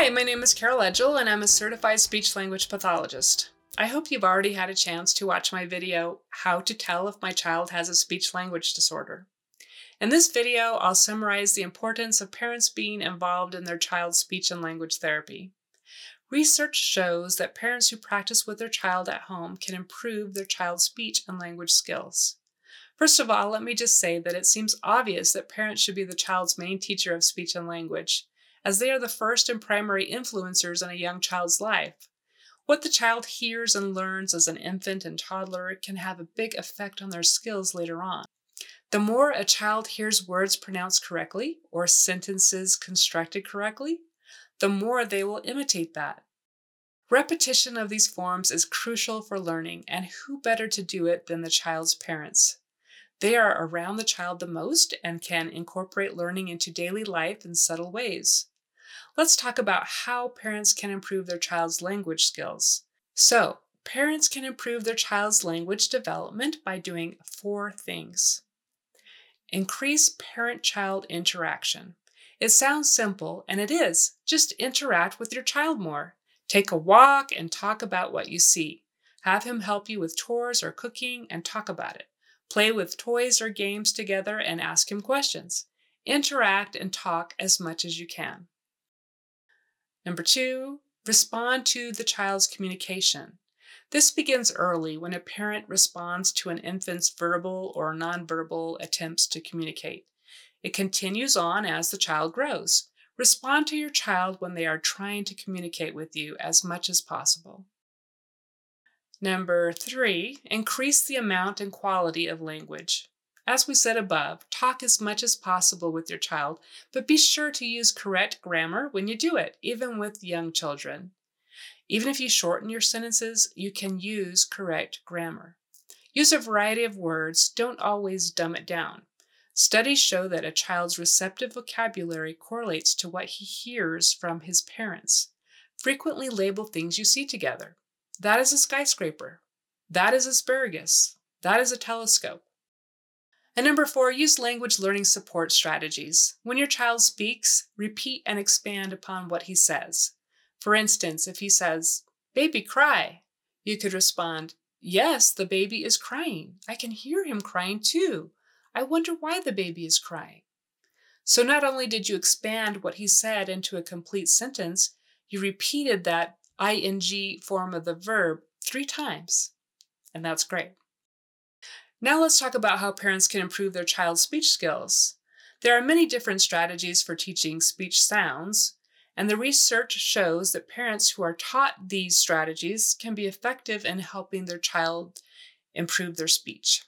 Hi, my name is Carol Edgel, and I'm a certified speech language pathologist. I hope you've already had a chance to watch my video, How to Tell If My Child Has a Speech Language Disorder. In this video, I'll summarize the importance of parents being involved in their child's speech and language therapy. Research shows that parents who practice with their child at home can improve their child's speech and language skills. First of all, let me just say that it seems obvious that parents should be the child's main teacher of speech and language, as they are the first and primary influencers in a young child's life. What the child hears and learns as an infant and toddler can have a big effect on their skills later on. The more a child hears words pronounced correctly or sentences constructed correctly, the more they will imitate that. Repetition of these forms is crucial for learning, and who better to do it than the child's parents? They are around the child the most and can incorporate learning into daily life in subtle ways. Let's talk about how parents can improve their child's language skills. So, parents can improve their child's language development by doing four things. Increase parent child interaction. It sounds simple, and it is. Just interact with your child more. Take a walk and talk about what you see. Have him help you with chores or cooking and talk about it. Play with toys or games together and ask him questions. Interact and talk as much as you can. Number two, respond to the child's communication. This begins early when a parent responds to an infant's verbal or nonverbal attempts to communicate. It continues on as the child grows. Respond to your child when they are trying to communicate with you as much as possible. Number three, increase the amount and quality of language. As we said above, talk as much as possible with your child, but be sure to use correct grammar when you do it, even with young children. Even if you shorten your sentences, you can use correct grammar. Use a variety of words, don't always dumb it down. Studies show that a child's receptive vocabulary correlates to what he hears from his parents. Frequently label things you see together. That is a skyscraper. That is asparagus. That is a telescope. And number four, use language learning support strategies. When your child speaks, repeat and expand upon what he says. For instance, if he says, Baby, cry, you could respond, Yes, the baby is crying. I can hear him crying too. I wonder why the baby is crying. So not only did you expand what he said into a complete sentence, you repeated that ing form of the verb three times. And that's great. Now let's talk about how parents can improve their child's speech skills. There are many different strategies for teaching speech sounds, and the research shows that parents who are taught these strategies can be effective in helping their child improve their speech.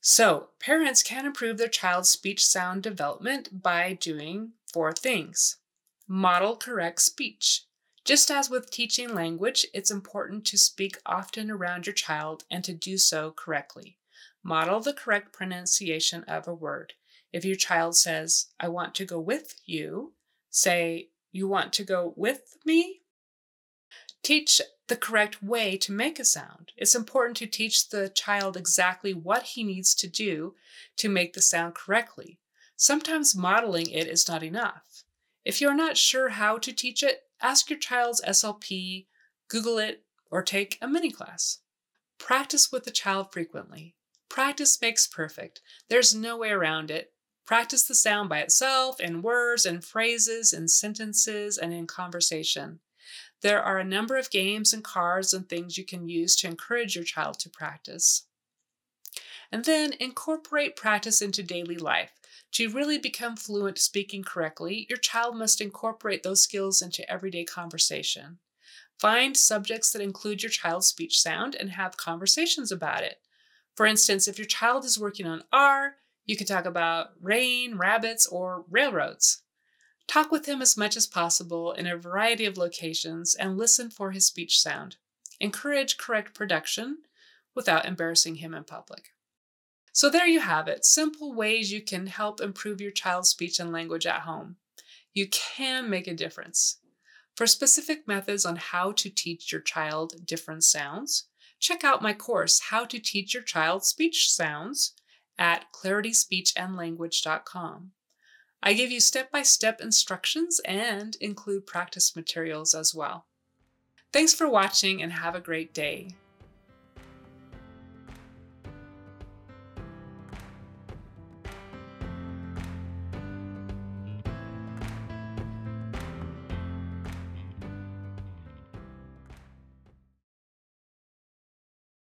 So, parents can improve their child's speech sound development by doing four things. Model correct speech. Just as with teaching language, it's important to speak often around your child and to do so correctly. Model the correct pronunciation of a word. If your child says, I want to go with you, say, You want to go with me? Teach the correct way to make a sound. It's important to teach the child exactly what he needs to do to make the sound correctly. Sometimes modeling it is not enough. If you're not sure how to teach it, ask your child's SLP, Google it, or take a mini class. Practice with the child frequently. Practice makes perfect. There's no way around it. Practice the sound by itself, in words and phrases, in sentences, and in conversation. There are a number of games and cards and things you can use to encourage your child to practice. And then incorporate practice into daily life. To really become fluent speaking correctly, your child must incorporate those skills into everyday conversation. Find subjects that include your child's speech sound and have conversations about it. For instance, if your child is working on R, you can talk about rain, rabbits, or railroads. Talk with him as much as possible in a variety of locations and listen for his speech sound. Encourage correct production without embarrassing him in public. So, there you have it simple ways you can help improve your child's speech and language at home. You can make a difference. For specific methods on how to teach your child different sounds, check out my course, How to Teach Your Child Speech Sounds, at clarityspeechandlanguage.com. I give you step by step instructions and include practice materials as well. Thanks for watching and have a great day.